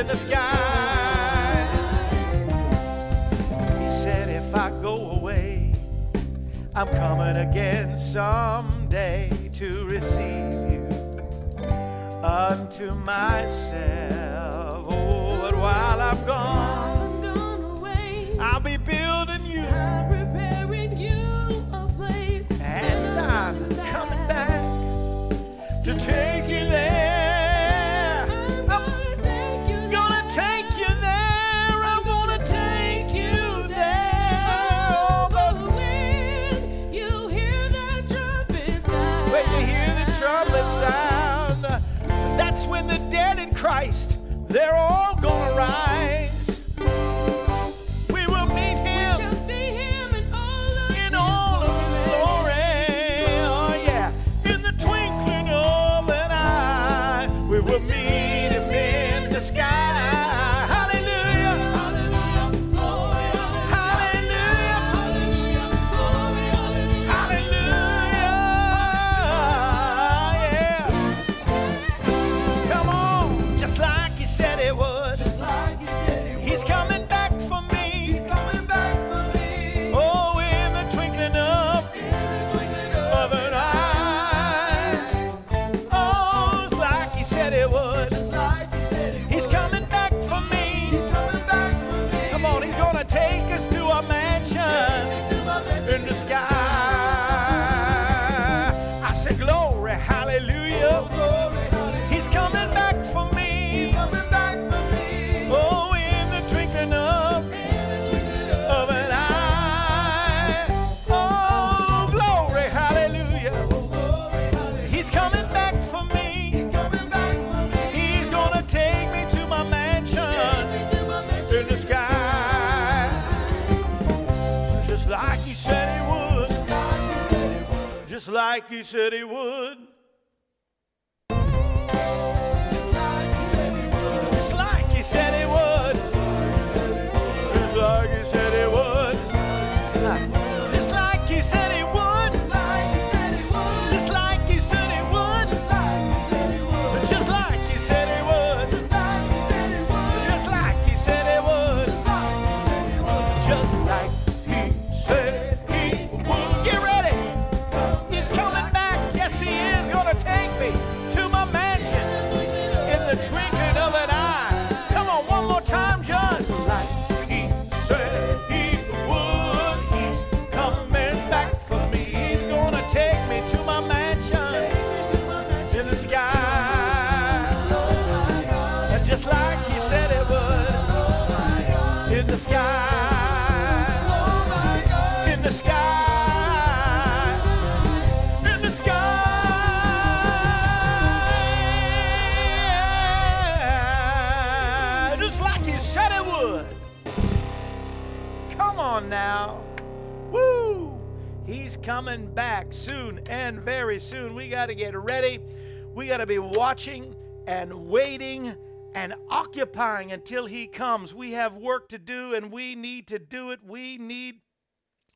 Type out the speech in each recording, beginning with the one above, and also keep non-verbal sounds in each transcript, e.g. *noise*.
in the sky. He said, If I go away, I'm coming again someday to receive you unto myself. Oh, but while I'm gone, I'm gone away. I'll be building you, I'm preparing you a place. and I'm coming back to take Christ, they're all gonna rise. Said, Glory, hallelujah. He's coming back for me. Oh, in the twinkling of, of an eye. Oh, glory, hallelujah. He's coming back for me. He's gonna take me to my mansion in the sky. Just like he said he would. Just like he said he would. On now. Woo! He's coming back soon and very soon. We got to get ready. We got to be watching and waiting and occupying until he comes. We have work to do and we need to do it. We need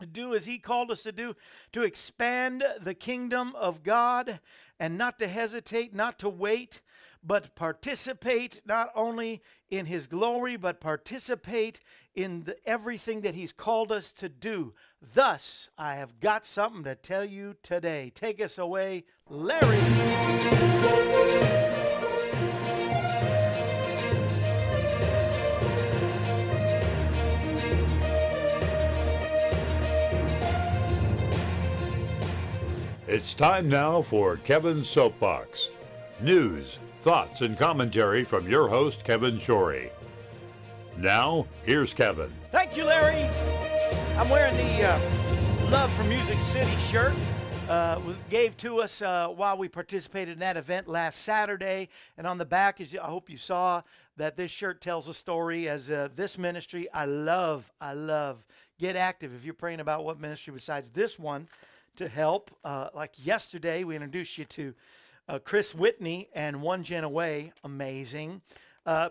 to do as he called us to do to expand the kingdom of God and not to hesitate, not to wait, but participate not only in his glory, but participate in the, everything that he's called us to do. Thus, I have got something to tell you today. Take us away, Larry. It's time now for Kevin's Soapbox. News, thoughts, and commentary from your host, Kevin Shorey. Now, here's Kevin. Thank you, Larry. I'm wearing the uh, Love for Music City shirt. Uh, was gave to us uh, while we participated in that event last Saturday, and on the back, as you, I hope you saw that this shirt tells a story. As uh, this ministry, I love, I love. Get active if you're praying about what ministry besides this one to help. Uh, like yesterday, we introduced you to uh, Chris Whitney and One Gen Away. Amazing. Uh,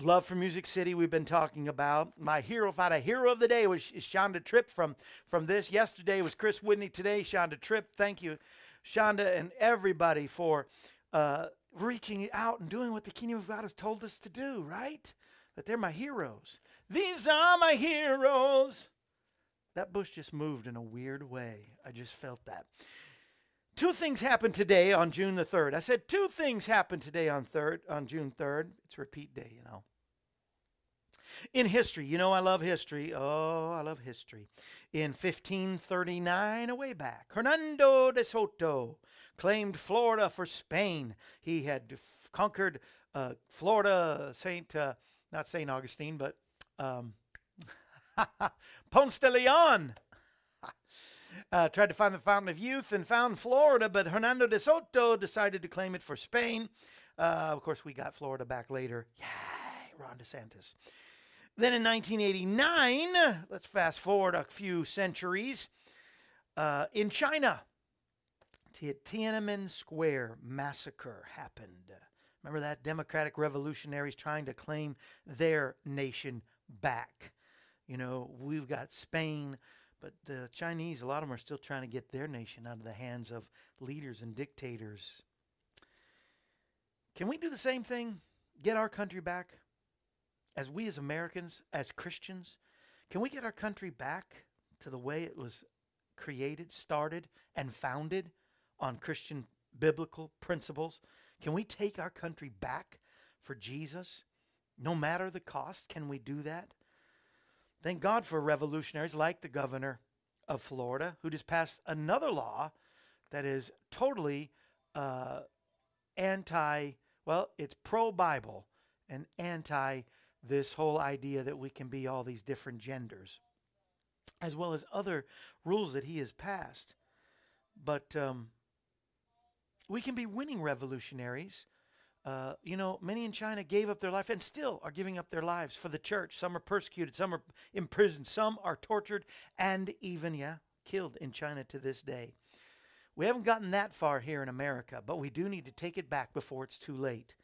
Love for Music City, we've been talking about. My hero, had a hero of the day, was Shonda Tripp from, from this. Yesterday was Chris Whitney. Today, Shonda Tripp. Thank you, Shonda, and everybody for uh, reaching out and doing what the kingdom of God has told us to do, right? That they're my heroes. These are my heroes. That bush just moved in a weird way. I just felt that. Two things happened today on June the 3rd. I said two things happened today on 3rd on June 3rd. It's repeat day, you know. In history, you know I love history. Oh, I love history. In 1539, away back, Hernando de Soto claimed Florida for Spain. He had f- conquered uh, Florida, Saint, uh, not Saint Augustine, but um, *laughs* Ponce de Leon. *laughs* Uh, tried to find the fountain of youth and found Florida, but Hernando de Soto decided to claim it for Spain. Uh, of course, we got Florida back later. Yay, Ron DeSantis. Then in 1989, let's fast forward a few centuries, uh, in China, Ti- Tiananmen Square massacre happened. Remember that? Democratic revolutionaries trying to claim their nation back. You know, we've got Spain, but the Chinese, a lot of them are still trying to get their nation out of the hands of leaders and dictators. Can we do the same thing? Get our country back? As we as Americans, as Christians, can we get our country back to the way it was created, started, and founded on Christian biblical principles? Can we take our country back for Jesus? No matter the cost, can we do that? Thank God for revolutionaries like the governor of Florida, who just passed another law that is totally uh, anti, well, it's pro Bible and anti this whole idea that we can be all these different genders, as well as other rules that he has passed. But um, we can be winning revolutionaries. Uh, you know, many in China gave up their life and still are giving up their lives for the church. Some are persecuted, some are imprisoned, some are tortured, and even, yeah, killed in China to this day. We haven't gotten that far here in America, but we do need to take it back before it's too late.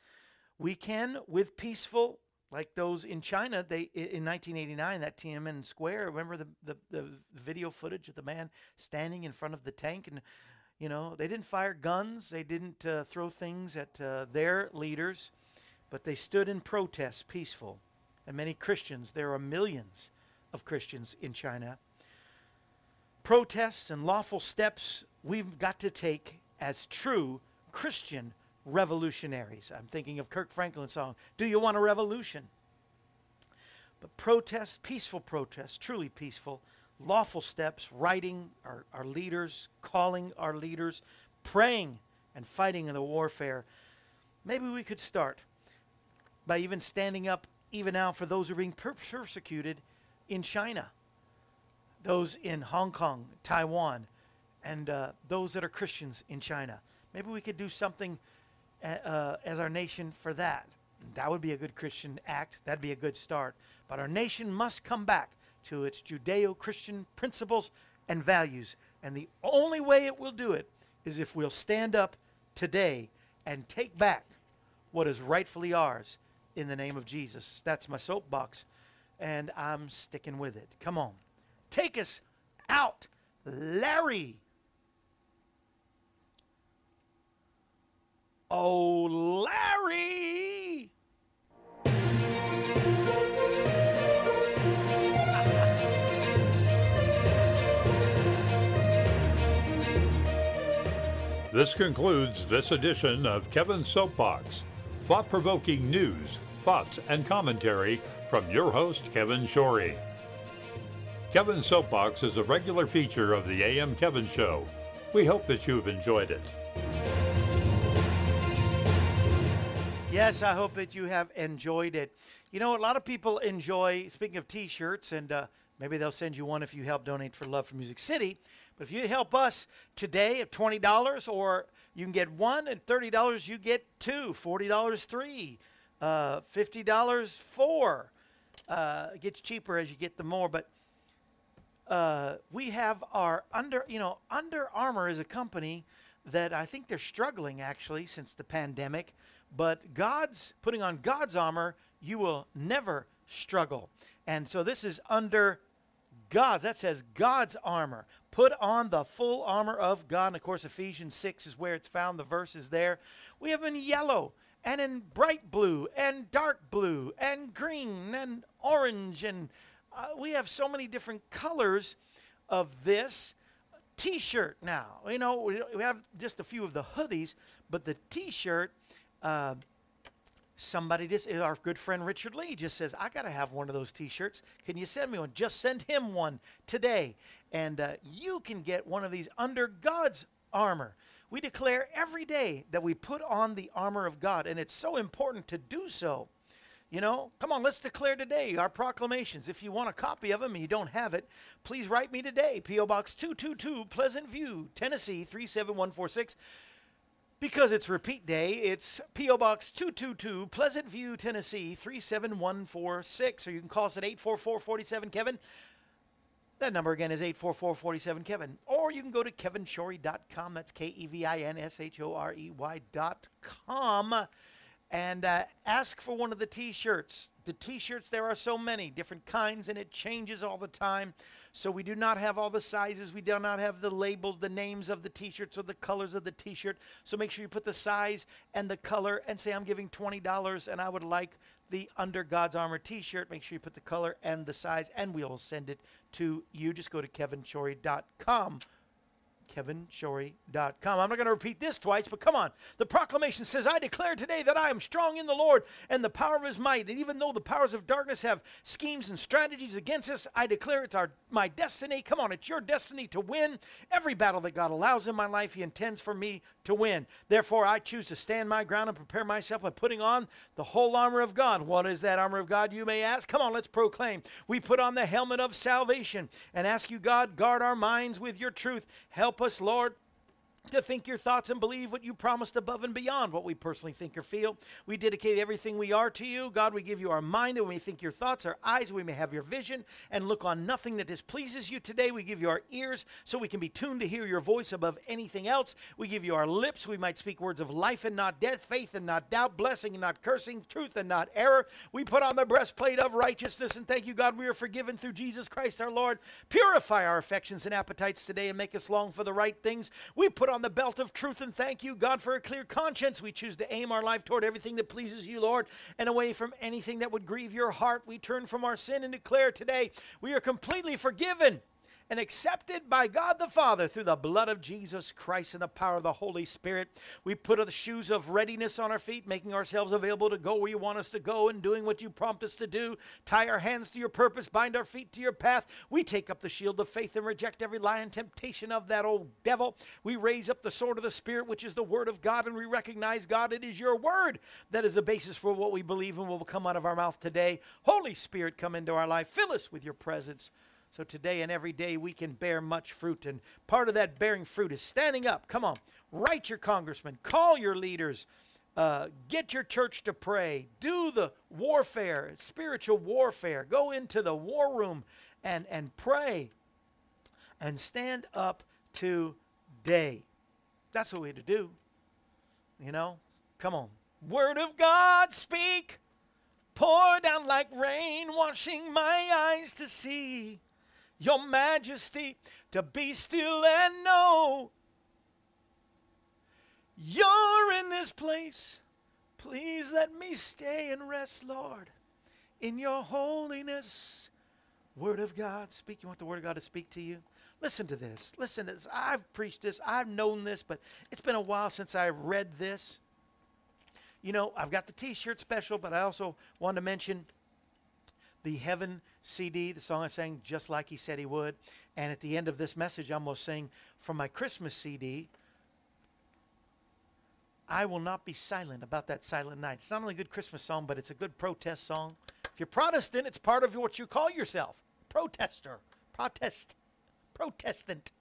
We can, with peaceful, like those in China, they in 1989, that Tiananmen Square. Remember the, the the video footage of the man standing in front of the tank, and you know they didn't fire guns, they didn't uh, throw things at uh, their leaders, but they stood in protest, peaceful. And many Christians, there are millions of Christians in China. Protests and lawful steps we've got to take as true Christian revolutionaries. I'm thinking of Kirk Franklin's song, Do You Want a Revolution? But protests, peaceful protests, truly peaceful, lawful steps, writing our, our leaders, calling our leaders, praying and fighting in the warfare. Maybe we could start by even standing up, even now, for those who are being per- persecuted in China, those in Hong Kong, Taiwan, and uh, those that are Christians in China. Maybe we could do something uh, uh, as our nation for that. That would be a good Christian act. That'd be a good start. But our nation must come back to its Judeo Christian principles and values. And the only way it will do it is if we'll stand up today and take back what is rightfully ours in the name of Jesus. That's my soapbox, and I'm sticking with it. Come on. Take us out, Larry. Oh, Larry! This concludes this edition of Kevin's Soapbox. Thought provoking news, thoughts, and commentary from your host, Kevin Shorey. Kevin's Soapbox is a regular feature of the AM Kevin Show. We hope that you've enjoyed it. Yes, I hope that you have enjoyed it. You know, a lot of people enjoy, speaking of t shirts, and uh, maybe they'll send you one if you help donate for Love for Music City. But if you help us today at $20, or you can get one, and $30 you get two, $40 three, uh, $50 four. Uh, it gets cheaper as you get the more, but uh, we have our under you know Under Armour is a company that i think they're struggling actually since the pandemic but god's putting on god's armor you will never struggle and so this is under God's. That says God's armor. Put on the full armor of God. And of course, Ephesians 6 is where it's found. The verse is there. We have in yellow and in bright blue and dark blue and green and orange. And uh, we have so many different colors of this t shirt now. You know, we, have just a few of the hoodies, but the t shirt. Uh, somebody just our good friend richard lee just says i gotta have one of those t-shirts can you send me one just send him one today and uh, you can get one of these under god's armor we declare every day that we put on the armor of god and it's so important to do so you know, come on, let's declare today our proclamations. If you want a copy of them and you don't have it, please write me today. P.O. Box 222, Pleasant View, Tennessee 37146. Because it's repeat day, it's P.O. Box 222, Pleasant View, Tennessee 37146. Or you can call us at 844 47 Kevin. That number again is 844 47 Kevin. Or you can go to kevinshorey.com. That's K E V I N S H O R E Y.com and uh, ask for one of the t-shirts the t-shirts there are so many different kinds and it changes all the time so we do not have all the sizes. We do not have the labels the names of the t-shirts or the colors of the t-shirt. So make sure you put the size and the color and say i'm giving $20 and i would like the under god's armor t-shirt. Make sure you put the color and the size and we will send it to you. Just go to kevinshorey.com kevinshorey.com. I'm not going to repeat this twice, but come on. The proclamation says, I declare today that I am strong in the Lord and the power of his might. And even though the powers of darkness have schemes and strategies against us, I declare it's our my destiny. Come on, it's your destiny to win every battle that God allows in my life. He intends for me to win. Therefore, I choose to stand my ground and prepare myself by putting on the whole armor of God. What is that armor of God, you may ask? Come on, let's proclaim. We put on the helmet of salvation and ask you, God, guard our minds with your truth. Help us, Lord to think your thoughts and believe what you promised above and beyond what we personally think or feel. We dedicate everything we are to you. God, we give you our mind that we think your thoughts, our eyes, we may have your vision, and look on nothing that displeases you today. We give you our ears so we can be tuned to hear your voice above anything else. We give you our lips, we might speak words of life and not death, faith and not doubt, blessing and not cursing, truth and not error. We put on the breastplate of righteousness, and thank you, God, we are forgiven through Jesus Christ our Lord. Purify our affections and appetites today and make us long for the right things. We put on the belt of truth and thank you, God, for a clear conscience. We choose to aim our life toward everything that pleases you, Lord, and away from anything that would grieve your heart. We turn from our sin and declare today we are completely forgiven and accepted by God the Father through the blood of Jesus Christ and the power of the Holy Spirit. We put the shoes of readiness on our feet, making ourselves available to go where you want us to go and doing what you prompt us to do. Tie our hands to your purpose, bind our feet to your path. We take up the shield of faith and reject every lie and temptation of that old devil. We raise up the sword of the Spirit, which is the word of God, and we recognize, God, it is your word that is the basis for what we believe and what will come out of our mouth today. Holy Spirit, come into our life. Fill us with your presence. So today and every day we can bear much fruit. And part of that bearing fruit is standing up. Come on, write your congressman, call your leaders, uh, get your church to pray, do the warfare, spiritual warfare. Go into the war room and, and pray and stand up today. That's what we had to do. You know, come on. Word of God, speak. Pour down like rain, washing my eyes to see your majesty, to be still and know you're in this place. Please let me stay and rest, Lord, in your holiness. Word of God, speak. You want the Word of God to speak to you? Listen to this. Listen to this. I've preached this, I've known this, but it's been a while since I read this. You know, I've got the t shirt special, but I also want to mention the Heaven CD, the song I sang just like he said he would. And at the end of this message, I'm going to sing from my Christmas CD, I Will Not Be Silent about that silent night. It's not only a good Christmas song, but it's a good protest song. If you're Protestant, it's part of what you call yourself protester, protest, protestant.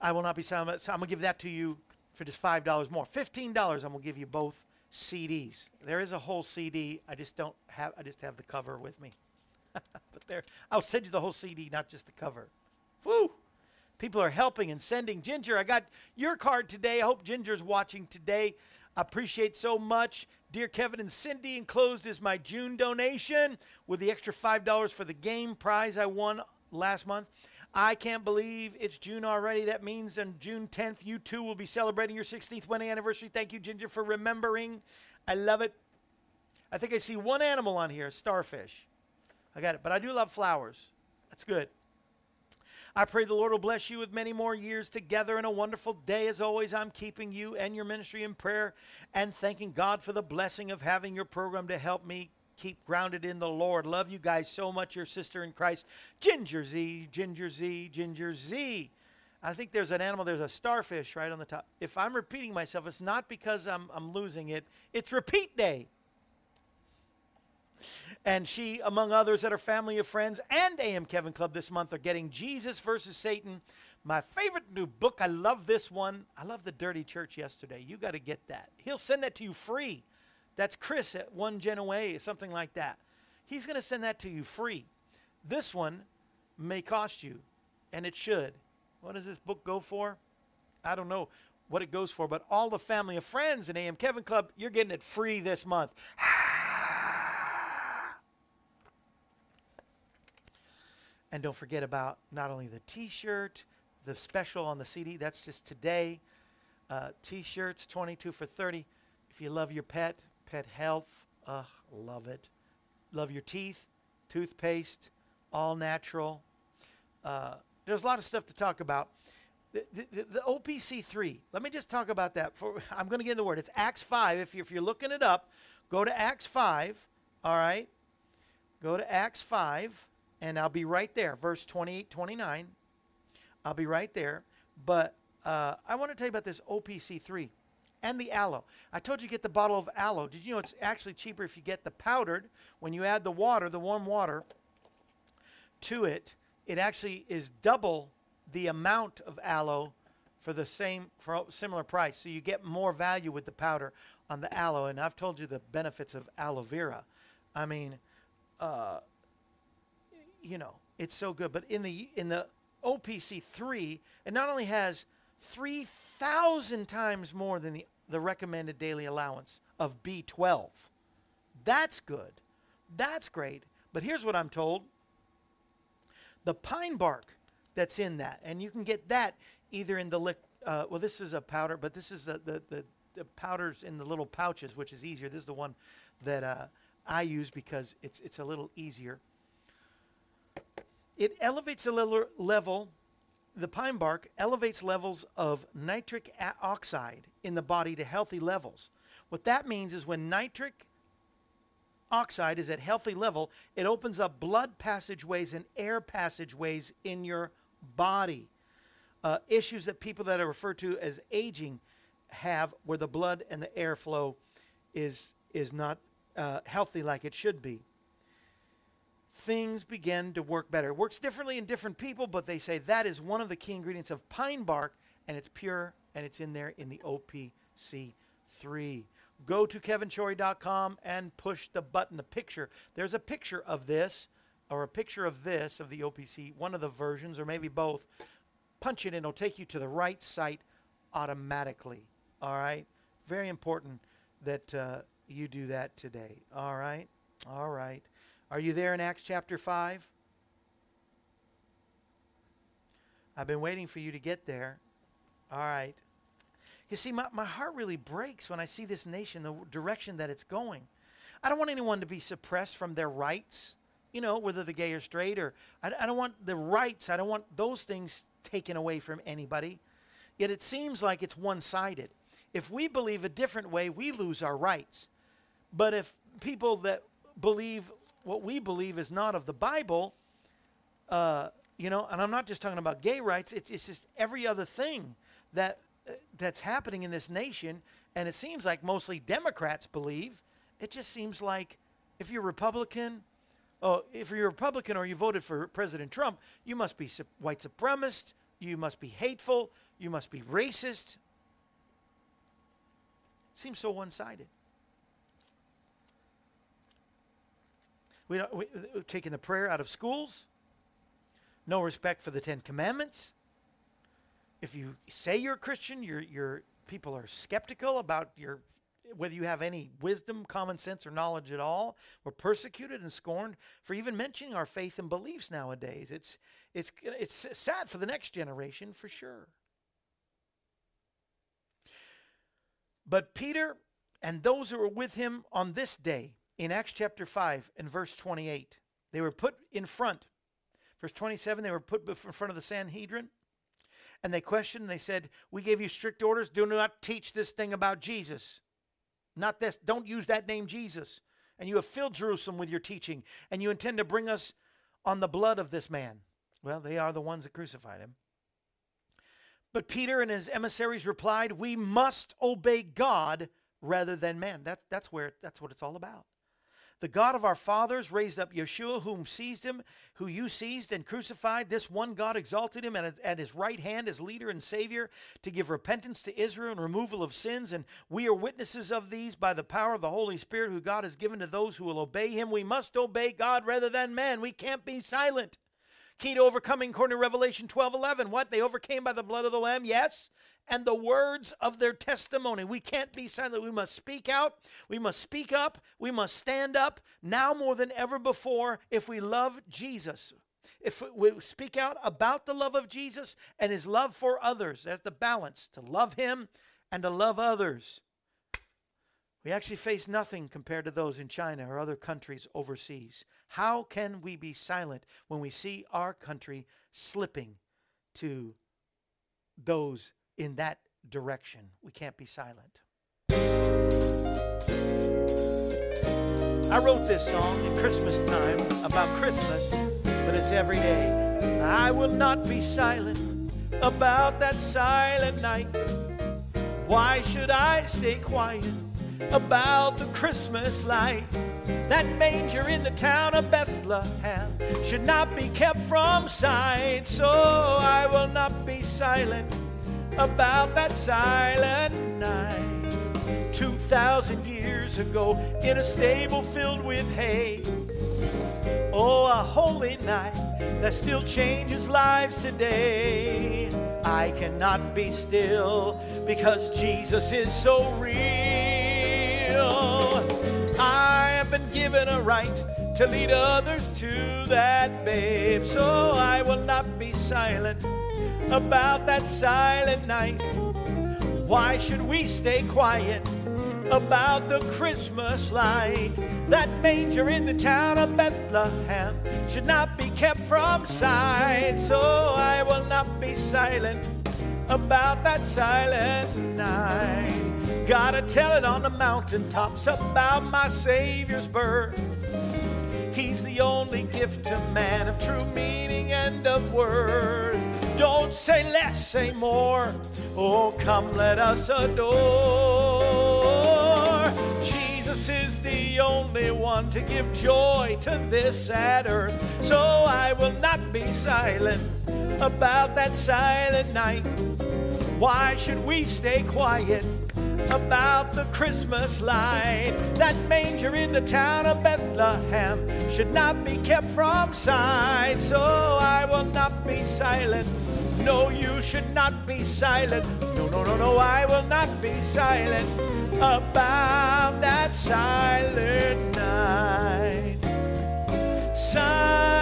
I will not be silent. So I'm going to give that to you for just $5 more. $15, I'm going to give you both CDs. There is a whole CD. I just don't have I just have the cover with me. *laughs* but there I'll send you the whole CD, not just the cover. Woo! People are helping and sending. Ginger, I got your card today. I hope Ginger's watching today. I appreciate so much. Dear Kevin and Cindy, enclosed is my June donation with the extra $5 for the game prize I won last month. I can't believe it's June already. That means on June 10th, you too will be celebrating your 16th wedding anniversary. Thank you, Ginger, for remembering. I love it. I think I see one animal on here, a starfish. I got it. But I do love flowers. That's good. I pray the Lord will bless you with many more years together and a wonderful day. As always, I'm keeping you and your ministry in prayer and thanking God for the blessing of having your program to help me keep grounded in the Lord. Love you guys so much, your sister in Christ, Ginger Z, Ginger Z, Ginger Z. I think there's an animal, there's a starfish right on the top. If I'm repeating myself, it's not because I'm, I'm losing it, it's repeat day and she, among others at her family of friends and AM Kevin Club this month, are getting Jesus versus Satan. My favorite new book. I love this one. I love the Dirty Church yesterday. You got to get that. He'll send that to you free. That's Chris at One Gen Away, something like that. He's going to send that to you free. This one may cost you, and it should. What does this book go for? I don't know what it goes for, but all the family of friends in AM Kevin Club, you're getting it free this month. *sighs* And don't forget about not only the t shirt, the special on the CD, that's just today. Uh, t shirts, 22 for 30. If you love your pet, pet health, uh, love it. Love your teeth, toothpaste, all natural. Uh, there's a lot of stuff to talk about. The, the, the OPC3, let me just talk about that. For, *laughs* I'm going to get in the word. It's Acts 5. If, you, if you're looking it up, go to Acts 5. All right? Go to Acts 5 and I'll be right there, verse 28, 29. I'll be right there. But uh, I want to tell you about this OPC3 and the aloe. I told you to get the bottle of aloe. Did you know it's actually cheaper if you get the powdered? When you add the water, the warm water, to it, it actually is double the amount of aloe for the same for similar price. So you get more value with the powder on the aloe. And I've told you the benefits of aloe vera. I mean, uh, you know, it's so good. But in the in the OPC three, it not only has three thousand times more than the the recommended daily allowance of B12. That's good. That's great. But here's what I'm told. The pine bark that's in that, and you can get that either in the lick. Uh, well, this is a powder, but this is the, the, the, the powders in the little pouches, which is easier. This is the one that uh, I use because it's it's a little easier. It elevates the level, level, the pine bark elevates levels of nitric oxide in the body to healthy levels. What that means is when nitric oxide is at healthy level, it opens up blood passageways and air passageways in your body. Uh, issues that people that are referred to as aging have, where the blood and the air flow is is not uh, healthy like it should be things begin to work better. It works differently in different people, but they say that is one of the key ingredients of pine bark, and it's pure, and it's in there in the OPC3. Go to kevinshorey.com and push the button, the picture. There's a picture of this, or a picture of this, of the OPC, one of the versions, or maybe both. Punch it in, it'll take you to the right site automatically. All right? Very important that uh, you do that today. All right? All right. Are you there in Acts chapter 5? I've been waiting for you to get there. All right. You see, my, my heart really breaks when I see this nation, the direction that it's going. I don't want anyone to be suppressed from their rights, you know, whether they're gay or straight, or I, I don't want the rights, I don't want those things taken away from anybody. Yet it seems like it's one sided. If we believe a different way, we lose our rights. But if people that believe what we believe is not of the Bible, uh, you know, and I'm not just talking about gay rights, it's, it's just every other thing that uh, that's happening in this nation, and it seems like mostly Democrats believe. It just seems like if you're Republican, oh, if you're Republican or you voted for President Trump, you must be su- white supremacist, you must be hateful, you must be racist. It seems so one-sided. We don't, we, uh, we've the prayer out of schools. No respect for the Ten Commandments. If you say you're a Christian, your your people are skeptical about your whether you have any wisdom, common sense, or knowledge at all. We're persecuted and scorned for even mentioning our faith and beliefs nowadays. It's it's it's sad for the next generation for sure. But Peter and those who were with him on this day in Acts chapter 5 and verse 28, they were put in front. Verse 27, they were put in front of the Sanhedrin and they questioned and they said, We gave you strict orders. Do not teach this thing about Jesus. Not this. Don't use that name Jesus. And you have filled Jerusalem with your teaching, and you intend to bring us on the blood of this man. Well, they are the ones that crucified him. But Peter and his emissaries replied, We must obey God rather than man. That's, that's, where, that's what it's all about. The God of our fathers raised up Yeshua, whom seized him, who you seized and crucified. This one God exalted him at, at his right hand as leader and Savior to give repentance to Israel and removal of sins. And we are witnesses of these by the power of the Holy Spirit, who God has given to those who will obey him. We must obey God rather than man. We can't be silent. Key to overcoming, according to Revelation 12 11. What? They overcame by the blood of the Lamb, yes, and the words of their testimony. We can't be silent. We must speak out. We must speak up. We must stand up now more than ever before if we love Jesus. If we speak out about the love of Jesus and his love for others, that's the balance to love him and to love others. We actually face nothing compared to those in China or other countries overseas. How can we be silent when we see our country slipping to those in that direction? We can't be silent. I wrote this song in Christmas time about Christmas, but it's every day. I will not be silent about that silent night. Why should I stay quiet about the Christmas light? That manger in the town of Bethlehem should not be kept from sight. So I will not be silent about that silent night. Two thousand years ago, in a stable filled with hay. Oh, a holy night that still changes lives today. I cannot be still because Jesus is so real. Been given a right to lead others to that babe, so I will not be silent about that silent night. Why should we stay quiet about the Christmas light? That manger in the town of Bethlehem should not be kept from sight, so I will not be silent about that silent night. Gotta tell it on the mountaintops about my Savior's birth. He's the only gift to man of true meaning and of worth. Don't say less, say more. Oh, come, let us adore. Jesus is the only one to give joy to this sad earth. So I will not be silent about that silent night. Why should we stay quiet about the Christmas light? That manger in the town of Bethlehem should not be kept from sight. So I will not be silent. No, you should not be silent. No, no, no, no, I will not be silent about that silent night. Silent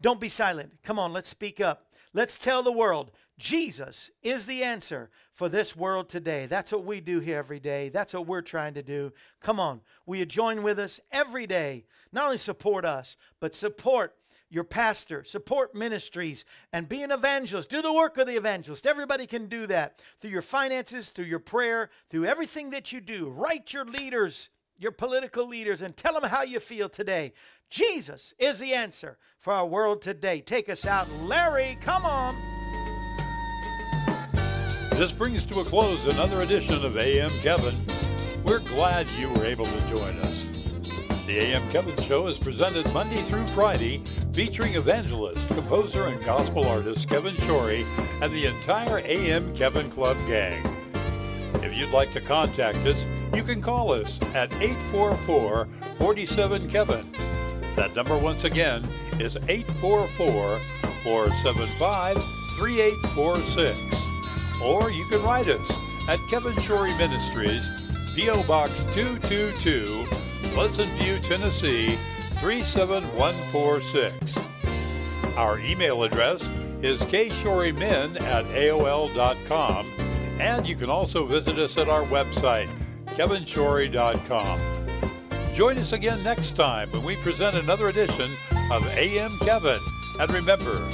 Don't be silent. Come on, let's speak up. Let's tell the world Jesus is the answer for this world today. That's what we do here every day. That's what we're trying to do. Come on, will you join with us every day? Not only support us, but support your pastor, support ministries, and be an evangelist. Do the work of the evangelist. Everybody can do that through your finances, through your prayer, through everything that you do. Write your leaders, your political leaders, and tell them how you feel today. Jesus is the answer for our world today. Take us out, Larry. Come on. This brings to a close another edition of AM Kevin. We're glad you were able to join us. The AM Kevin Show is presented Monday through Friday, featuring evangelist, composer, and gospel artist Kevin Shorey and the entire AM Kevin Club gang. If you'd like to contact us, you can call us at 844 47 Kevin. That number once again is 844 475 3846. Or you can write us at Kevin Shorey Ministries, P.O. Box 222, Pleasant View, Tennessee 37146. Our email address is kshorymen at AOL.com, and you can also visit us at our website, kevinshorey.com. Join us again next time when we present another edition of AM Kevin. And remember,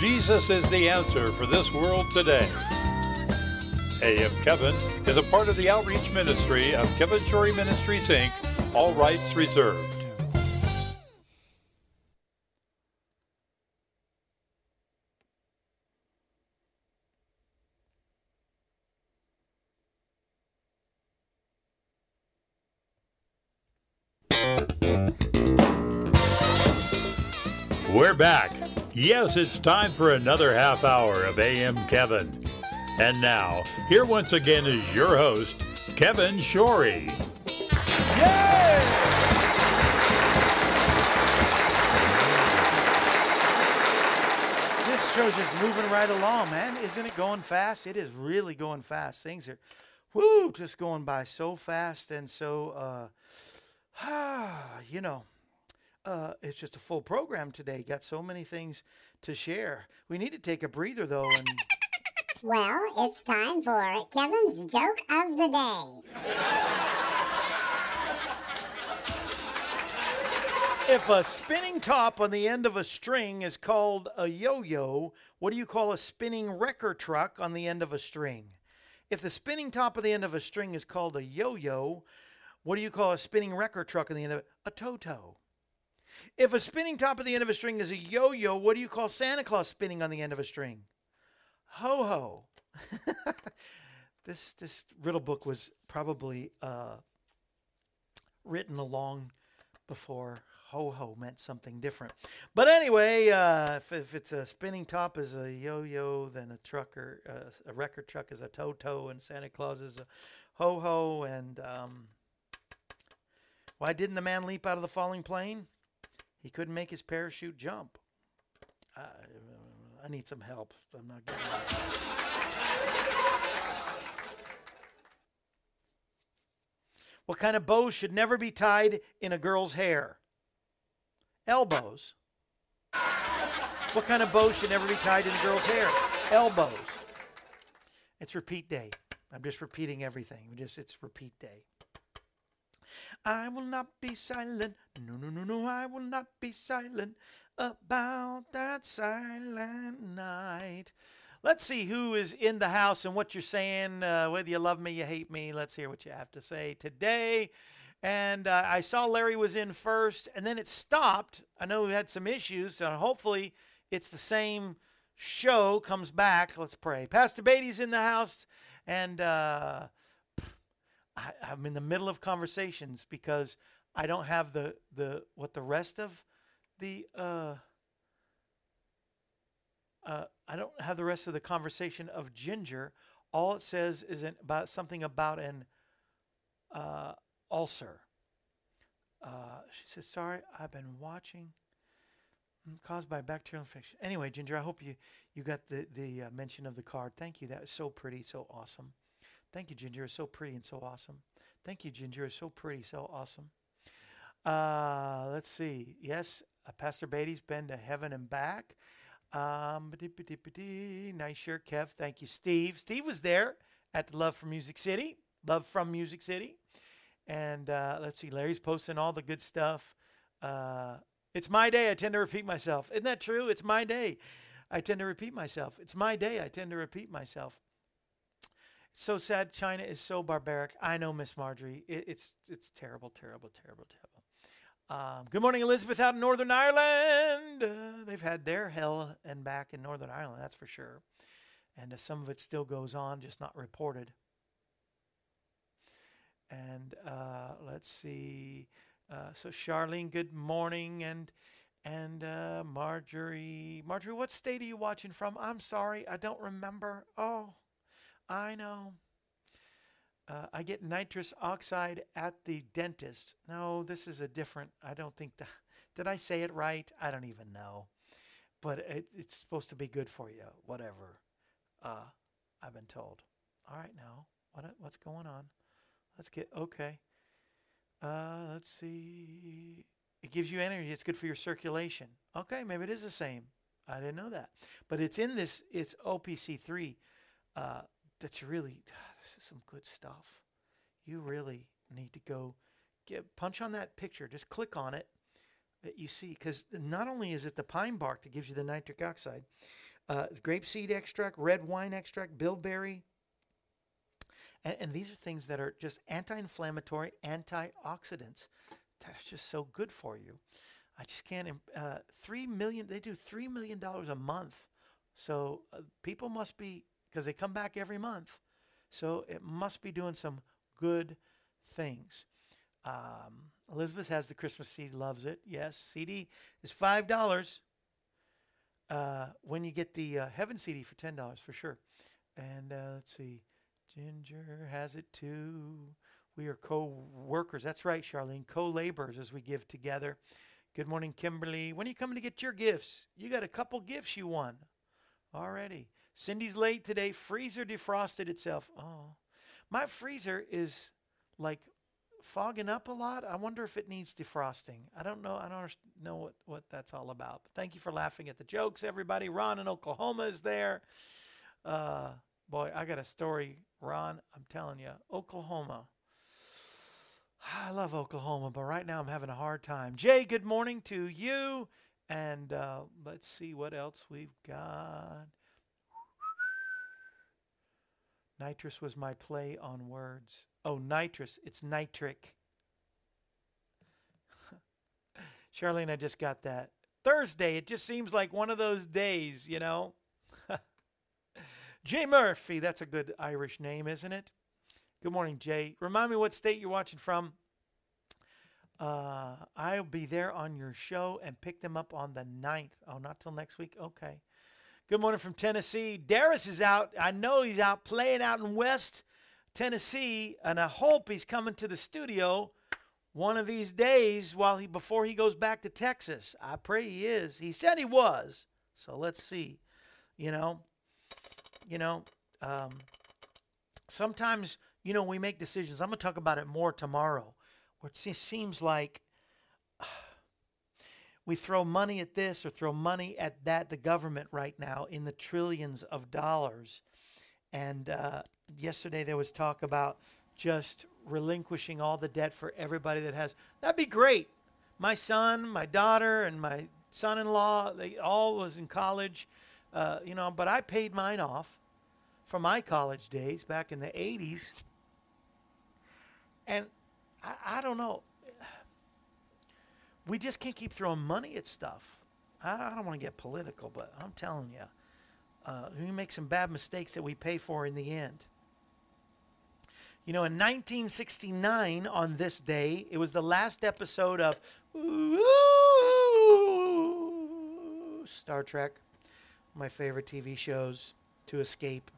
Jesus is the answer for this world today. AM Kevin is a part of the outreach ministry of Kevin Shorey Ministries, Inc., all rights reserved. We're back. Yes, it's time for another half hour of AM Kevin. And now, here once again is your host, Kevin Shorey. Yay! this show's just moving right along, man. Isn't it going fast? It is really going fast. Things are, whoo, just going by so fast and so, uh, *sighs* you know, uh, it's just a full program today. Got so many things to share. We need to take a breather though, and Well, it's time for Kevin's joke of the day. if a spinning top on the end of a string is called a yo-yo, what do you call a spinning wrecker truck on the end of a string? If the spinning top of the end of a string is called a yo-yo, what do you call a spinning wrecker truck on the end of it? A toto. If a spinning top at the end of a string is a yo-yo, what do you call Santa Claus spinning on the end of a string? Ho ho. *laughs* this this riddle book was probably uh, written along before ho ho meant something different. But anyway, uh, if, if it's a spinning top is a yo yo, then a trucker, uh, a record truck is a toto, and Santa Claus is a ho ho. And um, why didn't the man leap out of the falling plane? He couldn't make his parachute jump. Uh, I need some help. I'm not it. What kind of bow should never be tied in a girl's hair? Elbows. What kind of bow should never be tied in a girl's hair? Elbows. It's repeat day. I'm just repeating everything. Just it's repeat day. I will not be silent. No, no, no, no. I will not be silent about that silent night. Let's see who is in the house and what you're saying. Uh, whether you love me, you hate me. Let's hear what you have to say today. And uh, I saw Larry was in first, and then it stopped. I know we had some issues, so hopefully it's the same show comes back. Let's pray. Pastor Beatty's in the house, and uh, I, I'm in the middle of conversations because I don't have the the what the rest of the uh, uh, I don't have the rest of the conversation of Ginger. All it says is an, about something about an uh, ulcer. Uh, she says, "Sorry, I've been watching." mm, Caused by bacterial infection. Anyway, Ginger, I hope you you got the the uh, mention of the card. Thank you. That is so pretty, so awesome. Thank you, Ginger. It's so pretty and so awesome. Thank you, Ginger. It's so pretty, so awesome. Uh, let's see. Yes, uh, Pastor Beatty's been to heaven and back. Um, nice shirt, Kev. Thank you, Steve. Steve was there at the Love from Music City. Love from Music City. And uh, let's see, Larry's posting all the good stuff. Uh, it's my day. I tend to repeat myself. Isn't that true? It's my day. I tend to repeat myself. It's my day. I tend to repeat myself. So sad. China is so barbaric. I know, Miss Marjorie. It, it's it's terrible, terrible, terrible, terrible. Um, good morning, Elizabeth, out in Northern Ireland. Uh, they've had their hell and back in Northern Ireland, that's for sure. And uh, some of it still goes on, just not reported. And uh, let's see. Uh, so Charlene, good morning, and and uh, Marjorie, Marjorie, what state are you watching from? I'm sorry, I don't remember. Oh, I know. Uh, I get nitrous oxide at the dentist. No, this is a different. I don't think that. *laughs* Did I say it right? I don't even know. But it, it's supposed to be good for you. Whatever. Uh, I've been told. All right, now what what's going on? Let's get okay. Uh, let's see. It gives you energy. It's good for your circulation. Okay, maybe it is the same. I didn't know that, but it's in this. It's OPC three. Uh, that's really *sighs* this is some good stuff. You really need to go get punch on that picture. Just click on it. That you see, because not only is it the pine bark that gives you the nitric oxide, uh, grape seed extract, red wine extract, bilberry, and, and these are things that are just anti-inflammatory, antioxidants that are just so good for you. I just can't. Uh, three million. They do three million dollars a month. So uh, people must be because they come back every month. So it must be doing some good things. Um, Elizabeth has the Christmas CD, loves it. Yes, CD is five dollars. Uh, when you get the uh, Heaven CD for ten dollars for sure. And uh, let's see, Ginger has it too. We are co-workers. That's right, Charlene. Co-laborers as we give together. Good morning, Kimberly. When are you coming to get your gifts? You got a couple gifts you won already. Cindy's late today. Freezer defrosted itself. Oh, my freezer is like fogging up a lot. I wonder if it needs defrosting. I don't know. I don't know what, what that's all about. But thank you for laughing at the jokes, everybody. Ron in Oklahoma is there. Uh, boy, I got a story, Ron. I'm telling you, Oklahoma. *sighs* I love Oklahoma, but right now I'm having a hard time. Jay, good morning to you. And uh, let's see what else we've got. Nitrous was my play on words. Oh, nitrous. It's nitric. *laughs* Charlene, I just got that. Thursday, it just seems like one of those days, you know? *laughs* Jay Murphy, that's a good Irish name, isn't it? Good morning, Jay. Remind me what state you're watching from. Uh, I'll be there on your show and pick them up on the 9th. Oh, not till next week? Okay. Good morning from Tennessee. Darius is out. I know he's out playing out in West Tennessee, and I hope he's coming to the studio one of these days while he before he goes back to Texas. I pray he is. He said he was. So let's see. You know, you know, um, sometimes you know we make decisions. I'm gonna talk about it more tomorrow. Where it seems like we throw money at this or throw money at that, the government right now in the trillions of dollars. And uh, yesterday there was talk about just relinquishing all the debt for everybody that has. That'd be great. My son, my daughter, and my son-in-law, they all was in college, uh, you know. But I paid mine off from my college days back in the '80s, and I, I don't know we just can't keep throwing money at stuff. I, I don't want to get political, but I'm telling you, uh, we make some bad mistakes that we pay for in the end. You know, in 1969, on this day, it was the last episode of Star Trek, my favorite TV shows to escape.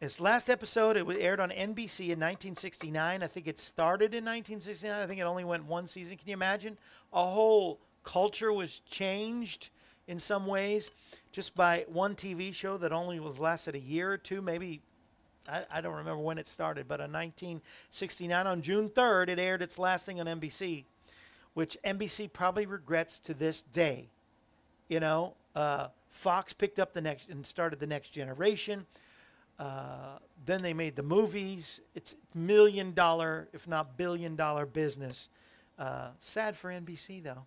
Its last episode, it was aired on NBC in 1969. I think it started in 1969. I think it only went one season. Can you imagine? A whole culture was changed in some ways just by one TV show that only was lasted a year or two, maybe. I, I don't remember when it started, but in 1969, on June 3rd, it aired its last thing on NBC, which NBC probably regrets to this day. You know, uh, Fox picked up the next and started the next generation. Uh, then they made the movies. It's million dollar, if not billion dollar business. Uh, sad for NBC though,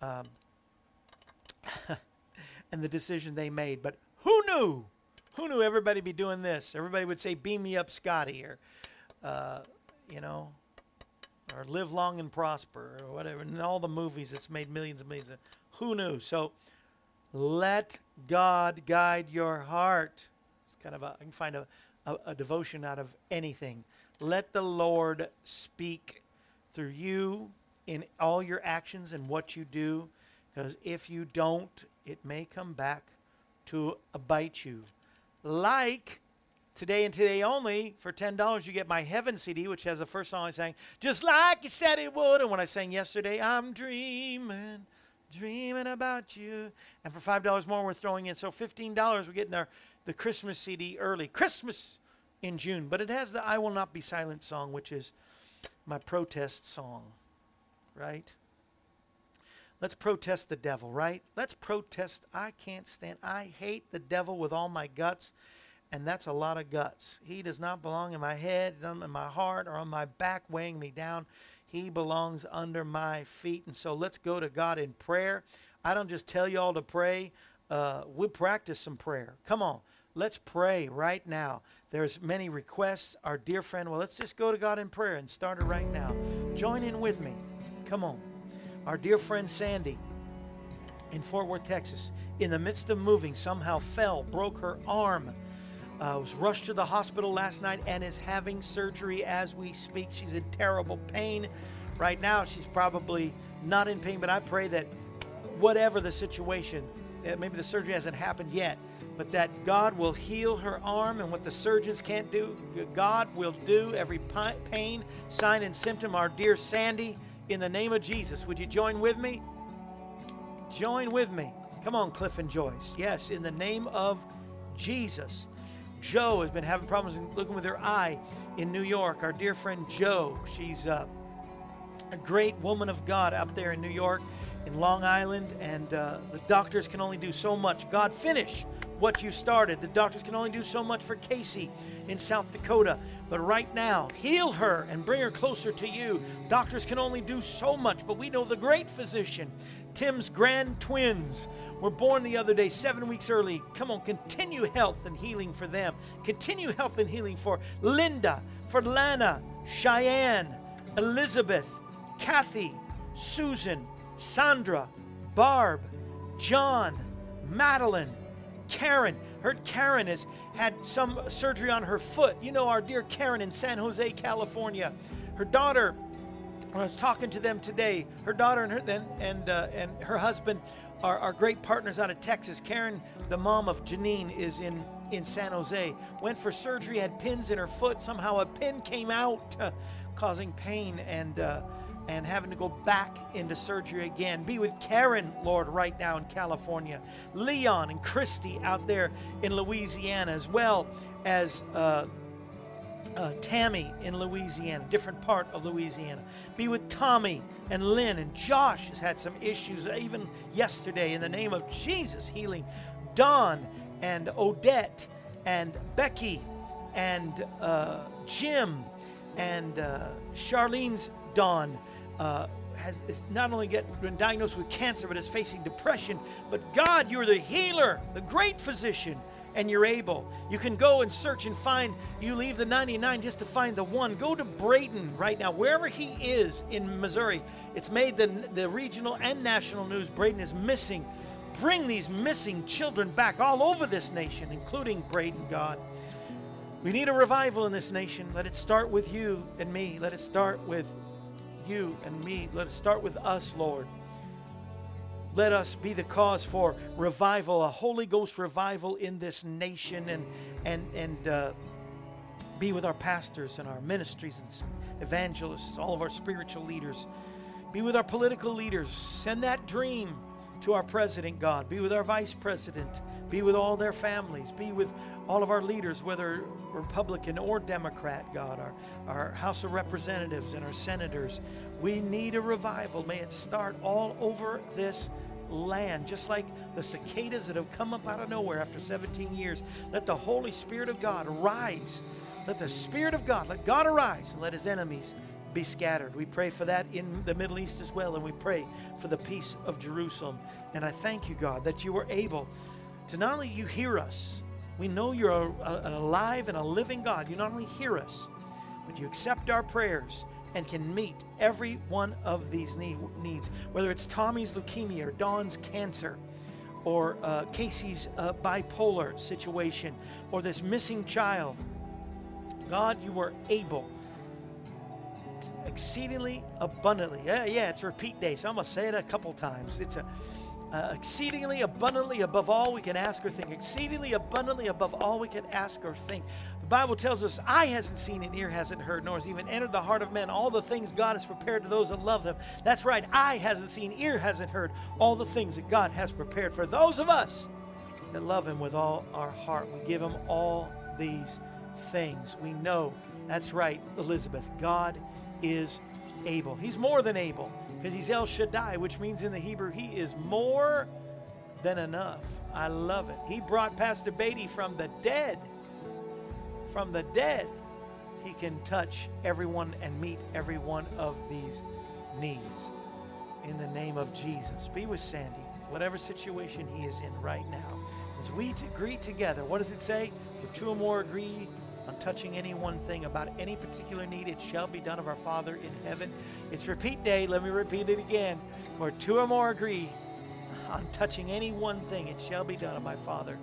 um, *laughs* and the decision they made. But who knew? Who knew everybody be doing this? Everybody would say, "Beam me up, Scotty," or uh, you know, or "Live long and prosper," or whatever. In all the movies, it's made millions and millions. Of, who knew? So let God guide your heart. Kind of a, I can find a, a, a devotion out of anything. Let the Lord speak through you in all your actions and what you do. Because if you don't, it may come back to bite you. Like Today and today only, for $10, you get my Heaven CD, which has the first song I sang, just like you said it would. And when I sang yesterday, I'm dreaming, dreaming about you. And for $5 more, we're throwing in. So $15, we're getting our, the Christmas CD early. Christmas in June. But it has the I Will Not Be Silent song, which is my protest song, right? Let's protest the devil, right? Let's protest. I can't stand, I hate the devil with all my guts, and that's a lot of guts. He does not belong in my head, in my heart, or on my back, weighing me down. He belongs under my feet. And so let's go to God in prayer. I don't just tell y'all to pray, uh, we'll practice some prayer. Come on. Let's pray right now. There's many requests. Our dear friend, well, let's just go to God in prayer and start it right now. Join in with me. Come on. Our dear friend Sandy in Fort Worth, Texas, in the midst of moving, somehow fell, broke her arm, uh, was rushed to the hospital last night, and is having surgery as we speak. She's in terrible pain. Right now, she's probably not in pain, but I pray that whatever the situation, uh, maybe the surgery hasn't happened yet, but that God will heal her arm and what the surgeons can't do, God will do every pain, sign, and symptom. Our dear Sandy, in the name of Jesus, would you join with me? Join with me. Come on, Cliff and Joyce. Yes, in the name of Jesus. Joe has been having problems looking with her eye in New York. Our dear friend Joe, she's uh, a great woman of God up there in New York, in Long Island, and uh, the doctors can only do so much. God, finish what you started. The doctors can only do so much for Casey in South Dakota. But right now, heal her and bring her closer to you. Doctors can only do so much, but we know the great physician. Tim's grand twins were born the other day, seven weeks early. Come on, continue health and healing for them. Continue health and healing for Linda, for Lana, Cheyenne, Elizabeth, Kathy, Susan, Sandra, Barb, John, Madeline, Karen. Heard Karen has had some surgery on her foot. You know, our dear Karen in San Jose, California. Her daughter, I was talking to them today, her daughter and her and and, uh, and her husband are, are great partners out of Texas. Karen, the mom of Janine, is in in San Jose. Went for surgery, had pins in her foot. Somehow a pin came out, uh, causing pain and. Uh, and having to go back into surgery again. Be with Karen, Lord, right now in California. Leon and Christy out there in Louisiana, as well as uh, uh, Tammy in Louisiana, different part of Louisiana. Be with Tommy and Lynn and Josh has had some issues even yesterday. In the name of Jesus, healing. Don and Odette and Becky and uh, Jim and uh, Charlene's Don uh, has is not only get, been diagnosed with cancer, but is facing depression. But God, you're the healer, the great physician, and you're able. You can go and search and find. You leave the 99 just to find the one. Go to Brayton right now, wherever he is in Missouri. It's made the, the regional and national news. Brayton is missing. Bring these missing children back all over this nation, including Braden, God. We need a revival in this nation. Let it start with you and me. Let it start with you and me. Let us start with us, Lord. Let us be the cause for revival, a Holy Ghost revival in this nation, and and and uh, be with our pastors and our ministries and evangelists, all of our spiritual leaders. Be with our political leaders. Send that dream to our president, God. Be with our vice president. Be with all their families. Be with all of our leaders, whether Republican or Democrat, God, our, our House of Representatives and our senators. We need a revival. May it start all over this land, just like the cicadas that have come up out of nowhere after 17 years. Let the Holy Spirit of God arise. Let the Spirit of God, let God arise and let his enemies be scattered. We pray for that in the Middle East as well, and we pray for the peace of Jerusalem. And I thank you, God, that you are able to not only you hear us, we know you're a, a- an alive and a living God. You not only hear us, but you accept our prayers and can meet every one of these need, needs, whether it's Tommy's leukemia or Dawn's cancer or uh, Casey's uh, bipolar situation or this missing child. God, you are able exceedingly abundantly. Yeah, yeah, it's repeat day, so I'm gonna say it a couple times. It's a uh, exceedingly abundantly above all we can ask or think. Exceedingly abundantly above all we can ask or think. The Bible tells us, eye hasn't seen and ear hasn't heard, nor has even entered the heart of man all the things God has prepared to those that love him. That's right, eye hasn't seen, ear hasn't heard all the things that God has prepared for those of us that love him with all our heart. We give him all these things. We know that's right, Elizabeth. God is able. He's more than able because he's El Shaddai, which means in the Hebrew, he is more than enough. I love it. He brought Pastor Beatty from the dead. From the dead, he can touch everyone and meet every one of these needs. In the name of Jesus, be with Sandy, whatever situation he is in right now. As we agree together, what does it say? For two or more agree on touching any one thing about any particular need, it shall be done of our Father in heaven. It's repeat day. Let me repeat it again. Where two or more agree on touching any one thing, it shall be done of my Father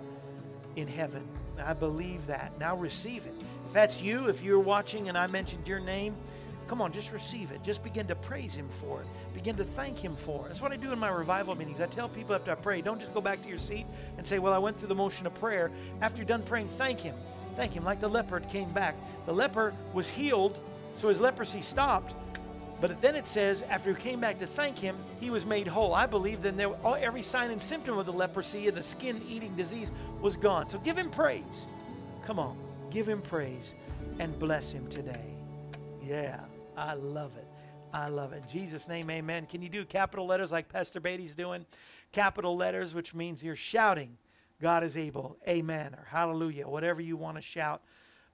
in heaven. I believe that. Now receive it. If that's you, if you're watching and I mentioned your name, come on, just receive it. Just begin to praise Him for it. Begin to thank Him for it. That's what I do in my revival meetings. I tell people after I pray, don't just go back to your seat and say, Well, I went through the motion of prayer. After you're done praying, thank Him. Thank Him. Like the leopard came back. The leper was healed, so his leprosy stopped. But then it says, after he came back to thank him, he was made whole. I believe then there, all, every sign and symptom of the leprosy and the skin eating disease was gone. So give him praise. Come on, give him praise and bless him today. Yeah, I love it. I love it. In Jesus' name, amen. Can you do capital letters like Pastor Beatty's doing? Capital letters, which means you're shouting, God is able, amen, or hallelujah, whatever you want to shout.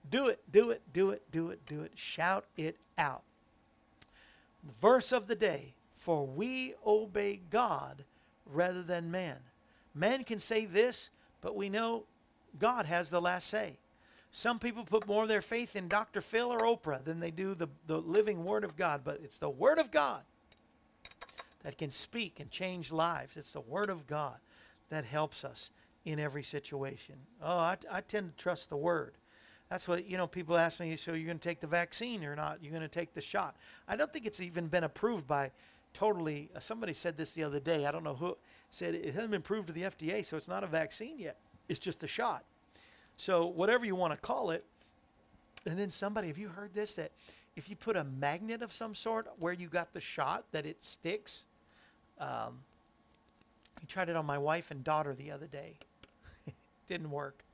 Do it, do it, do it, do it, do it. Shout it out. Verse of the day For we obey God rather than man. Man can say this, but we know God has the last say. Some people put more of their faith in Dr. Phil or Oprah than they do the, the living Word of God, but it's the Word of God that can speak and change lives. It's the Word of God that helps us in every situation. Oh, I, I tend to trust the Word. That's what, you know, people ask me, so you're going to take the vaccine or not? You're going to take the shot. I don't think it's even been approved by totally, uh, somebody said this the other day. I don't know who said it it hasn't been approved to the FDA, so it's not a vaccine yet. It's just a shot. So, whatever you want to call it. And then somebody, have you heard this? That if you put a magnet of some sort where you got the shot, that it sticks. Um, I tried it on my wife and daughter the other day. Didn't work.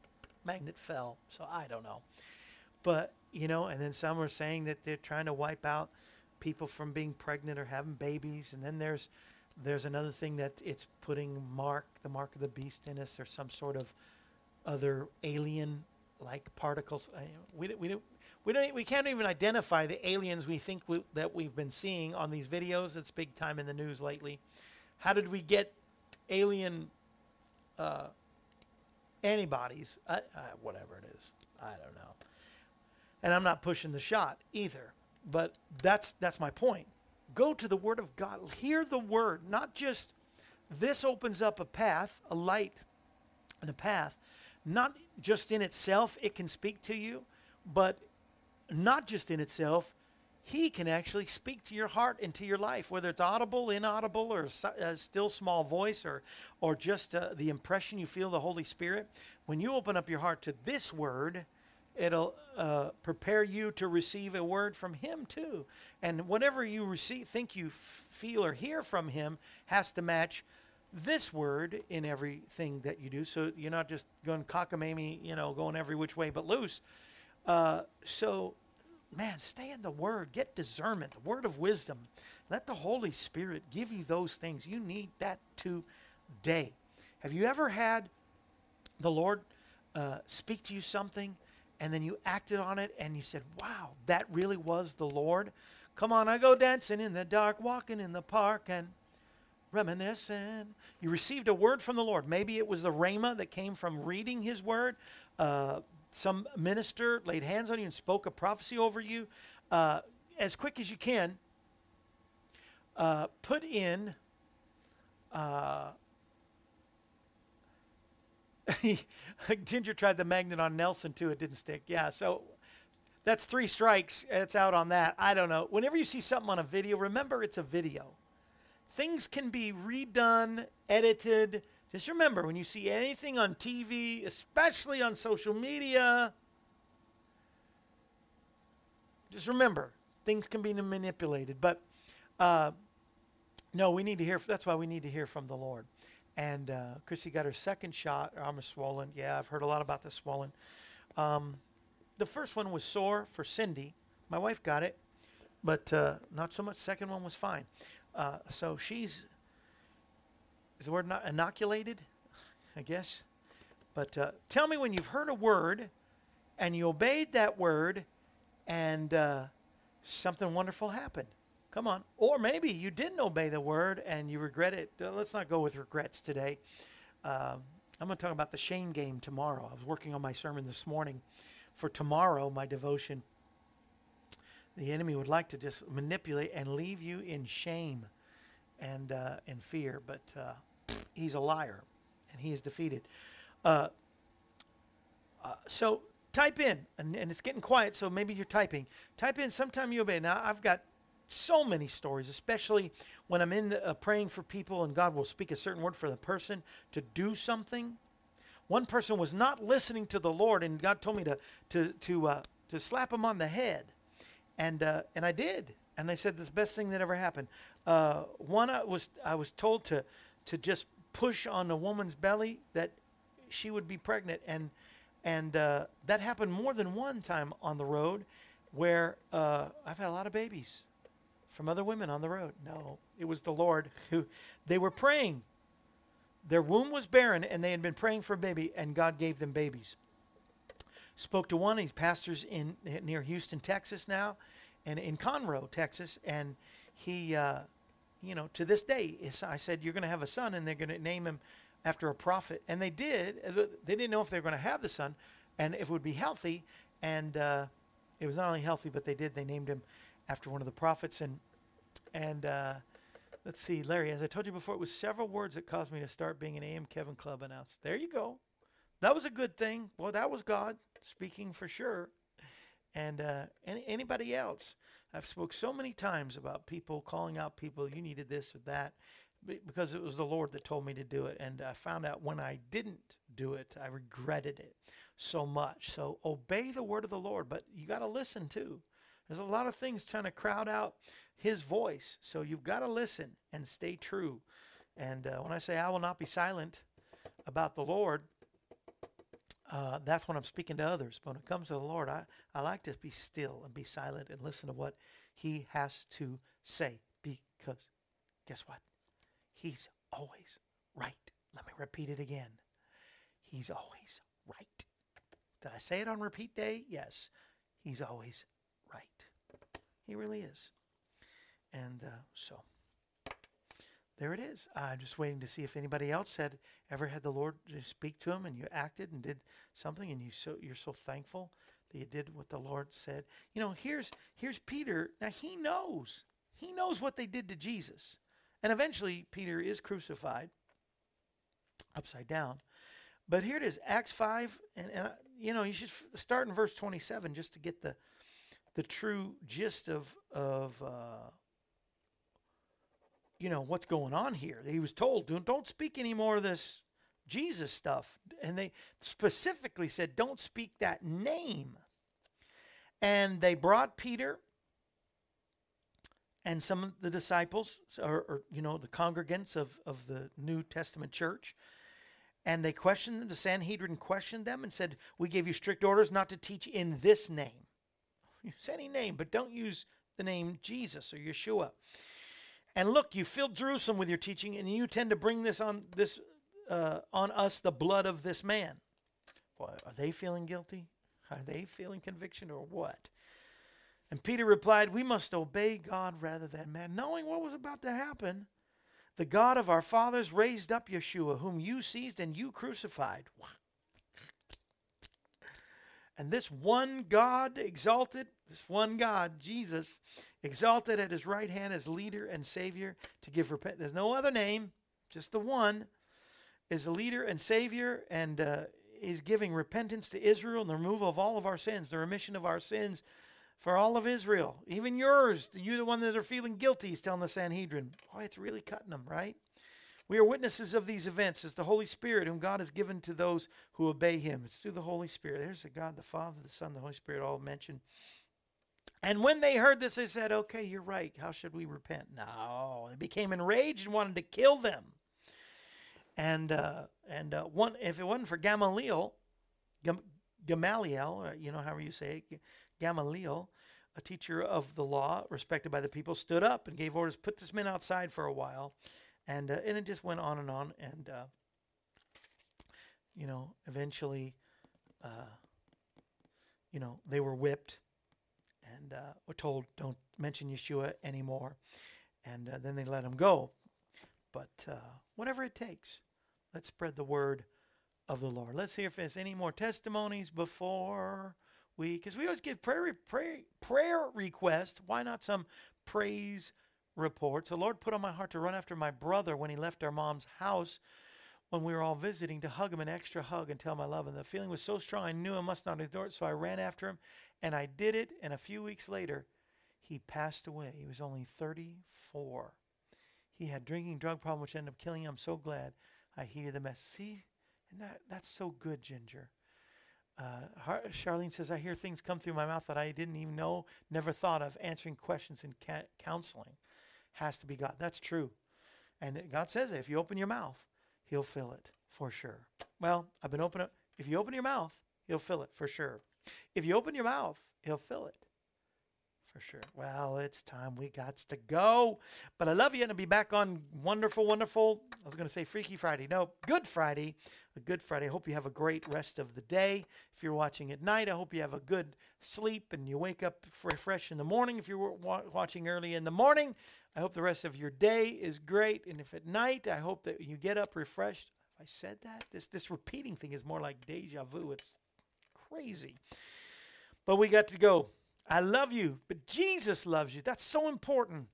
Magnet fell. So I don't know. But, you know, and then some are saying that they're trying to wipe out people from being pregnant or having babies. And then there's there's another thing that it's putting mark, the mark of the beast in us or some sort of other alien like particles. We, we, don't, we, don't, we can't even identify the aliens we think we, that we've been seeing on these videos. It's big time in the news lately. How did we get alien uh, antibodies? I, uh, I, uh, whatever it is, I don't know. And I'm not pushing the shot either. But that's that's my point. Go to the Word of God. Hear the Word, not just this opens up a path, a light, and a path. Not just in itself, it can speak to you, but not just in itself, he can actually speak to your heart and to your life, whether it's audible, inaudible, or a still small voice, or or just uh, the impression you feel the Holy Spirit. When you open up your heart to this word, it'll uh, prepare you to receive a word from Him too. And whatever you receive, think you f- feel or hear from Him, has to match this word in everything that you do. So you're not just going cockamamie, you know, going every which way but loose. Uh, so, man, stay in the Word. Get discernment, the Word of wisdom. Let the Holy Spirit give you those things. You need that today. Have you ever had the Lord uh, speak to you something and then you acted on it and you said, wow, that really was the Lord? Come on, I go dancing in the dark, walking in the park and reminiscing. You received a word from the Lord. Maybe it was the rhema that came from reading His word. Uh, some minister laid hands on you and spoke a prophecy over you. Uh, as quick as you can, uh, put in. Uh, *laughs* Ginger tried the magnet on Nelson too. It didn't stick. Yeah, so that's three strikes. It's out on that. I don't know. Whenever you see something on a video, remember it's a video. Things can be redone, edited. Just remember when you see anything on TV, especially on social media, just remember, things can be manipulated. But uh, no, we need to hear. That's why we need to hear from the Lord. And uh, Chrissy got her second shot. Arm is swollen. Yeah, I've heard a lot about the swollen. Um, the first one was sore for Cindy. My wife got it, but uh, not so much. Second one was fine. Uh, so she's is the word not inoculated, I guess. But uh, tell me when you've heard a word and you obeyed that word and uh, something wonderful happened. Come on. Or maybe you didn't obey the word and you regret it. Uh, let's not go with regrets today. Um, I'm going to talk about the shame game tomorrow. I was working on my sermon this morning for tomorrow, my devotion. The enemy would like to just manipulate and leave you in shame and uh, in fear, but uh, he's a liar and he is defeated. Uh, uh, so type in, and, and it's getting quiet, so maybe you're typing. Type in sometime you obey. Now, I've got so many stories, especially when I'm in uh, praying for people and God will speak a certain word for the person to do something. One person was not listening to the Lord, and God told me to to to uh, to slap him on the head, and uh, and I did, and I said this best thing that ever happened. Uh, one I was I was told to to just push on a woman's belly that she would be pregnant, and and uh, that happened more than one time on the road, where uh, I've had a lot of babies from other women on the road. No, it was the Lord who they were praying. Their womb was barren, and they had been praying for a baby, and God gave them babies. Spoke to one. He pastors in near Houston, Texas now, and in Conroe, Texas, and he, uh, you know, to this day, I said, "You're going to have a son, and they're going to name him after a prophet." And they did. Uh, They didn't know if they were going to have the son, and if it would be healthy. And uh, it was not only healthy, but they did. They named him after one of the prophets, and and uh, let's see, Larry, as I told you before, it was several words that caused me to start being an AM Kevin Club announcer. There you go. That was a good thing. Well, that was God speaking for sure. And uh, any, anybody else, I've spoke so many times about people calling out people. You needed this or that, because it was the Lord that told me to do it. And I found out when I didn't do it, I regretted it so much. So obey the word of the Lord, but you got to listen too. There's a lot of things trying to crowd out his voice. So you've got to listen and stay true. And uh, when I say I will not be silent about the Lord, uh, that's when I'm speaking to others. But when it comes to the Lord, I, I like to be still and be silent and listen to what he has to say. Because guess what? He's always right. Let me repeat it again. He's always right. Did I say it on repeat day? Yes. He's always right. He really is. And uh, so there it is. I'm just waiting to see if anybody else had ever had the Lord speak to him and you acted and did something and you so you're so thankful that you did what the Lord said. You know, here's here's Peter. Now he knows. He knows what they did to Jesus. And eventually Peter is crucified upside down. But here it is, Acts 5 and, and you know, you should start in verse 27 just to get the the true gist of of uh, you know what's going on here. He was told, "Don't don't speak any more of this Jesus stuff," and they specifically said, "Don't speak that name." And they brought Peter and some of the disciples, or, or you know, the congregants of of the New Testament church. And they questioned them. The Sanhedrin questioned them and said, "We gave you strict orders not to teach in this name. *laughs* Use any name, but don't use the name Jesus or Yeshua." And look, you filled Jerusalem with your teaching, and you tend to bring this on this uh, on us the blood of this man. Well, are they feeling guilty? Are they feeling conviction, or what? And Peter replied, "We must obey God rather than man." Knowing what was about to happen, the God of our fathers raised up Yeshua, whom you seized and you crucified. *laughs* And this one God exalted, this one God, Jesus, exalted at his right hand as leader and savior to give repent. There's no other name, just the one is the leader and savior, and uh, is giving repentance to Israel and the removal of all of our sins, the remission of our sins for all of Israel, even yours. You're the one that are feeling guilty, he's telling the Sanhedrin. Boy, it's really cutting them, right? We are witnesses of these events as the Holy Spirit, whom God has given to those who obey him. It's through the Holy Spirit. There's the God, the Father, the Son, the Holy Spirit, all mentioned. And when they heard this, they said, Okay, you're right. How should we repent? No. They became enraged and wanted to kill them. And uh, and uh, one, if it wasn't for Gamaliel, Gam- Gamaliel, or you know however you say it, Gamaliel, a teacher of the law, respected by the people, stood up and gave orders, put this man outside for a while, and uh, and it just went on and on, and uh, you know, eventually, uh, you know, they were whipped, and uh, were told don't mention Yeshua anymore, and uh, then they let him go. But uh, whatever it takes, let's spread the word of the Lord. Let's hear if there's any more testimonies before we, because we always give prayer, prayer, prayer request. Why not some praise reports? The Lord put on my heart to run after my brother when he left our mom's house when we were all visiting to hug him an extra hug and tell him I love him. The feeling was so strong I knew I must not ignore it, so I ran after him and I did it. And a few weeks later, he passed away. He was only 34. He had drinking drug problem, which ended up killing him. I'm so glad I heeded the message. See, and that that's so good, Ginger. Uh, Har- Charlene says, I hear things come through my mouth that I didn't even know, never thought of. Answering questions in ca- counseling has to be God. That's true. And God says it. If you open your mouth, He'll fill it for sure. Well, I've been open Up. If you open your mouth, He'll fill it for sure. If you open your mouth, He'll fill it for sure. Well, it's time we got to go. But I love you and I'll be back on wonderful, wonderful. I was going to say Freaky Friday. No, Good Friday. A good Friday. I hope you have a great rest of the day. If you're watching at night, I hope you have a good sleep and you wake up fresh in the morning. If you're wa- watching early in the morning, I hope the rest of your day is great. And if at night, I hope that you get up refreshed. If I said that, this this repeating thing is more like deja vu. It's crazy. But we got to go. I love you, but Jesus loves you. That's so important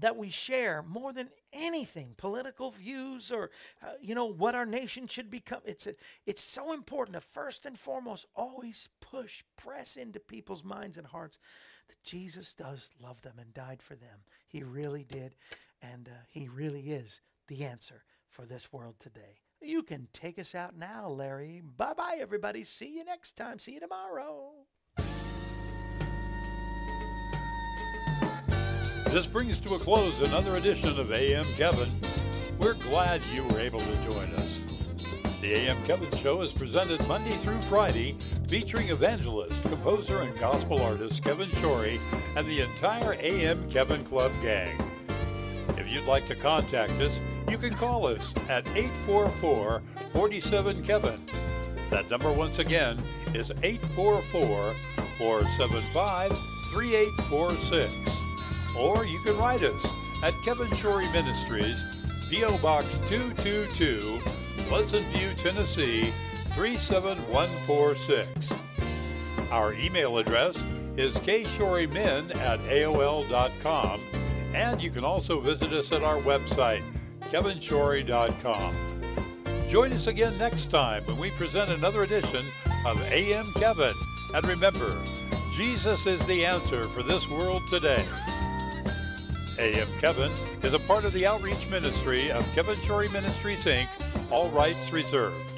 that we share more than anything political views or uh, you know what our nation should become. It's a, it's so important to first and foremost always push press into people's minds and hearts that Jesus does love them and died for them. He really did and uh, he really is the answer for this world today. You can take us out now Larry. Bye bye everybody. See you next time. See you tomorrow This brings to a close another edition of AM Kevin. We're glad you were able to join us. The AM Kevin Show is presented Monday through Friday, featuring evangelist, composer, and gospel artist Kevin Shorey and the entire AM Kevin Club gang. If you'd like to contact us, you can call us at 844 47 Kevin. That number, once again, is 844 475 3846 or you can write us at Kevin Shorey Ministries, P.O. Box 222, Pleasant View, Tennessee 37146. Our email address is kshorymen at AOL.com, and you can also visit us at our website, kevinshorey.com. Join us again next time when we present another edition of AM Kevin. And remember, Jesus is the answer for this world today. AM Kevin is a part of the outreach ministry of Kevin Shorey Ministries, Inc., all rights reserved.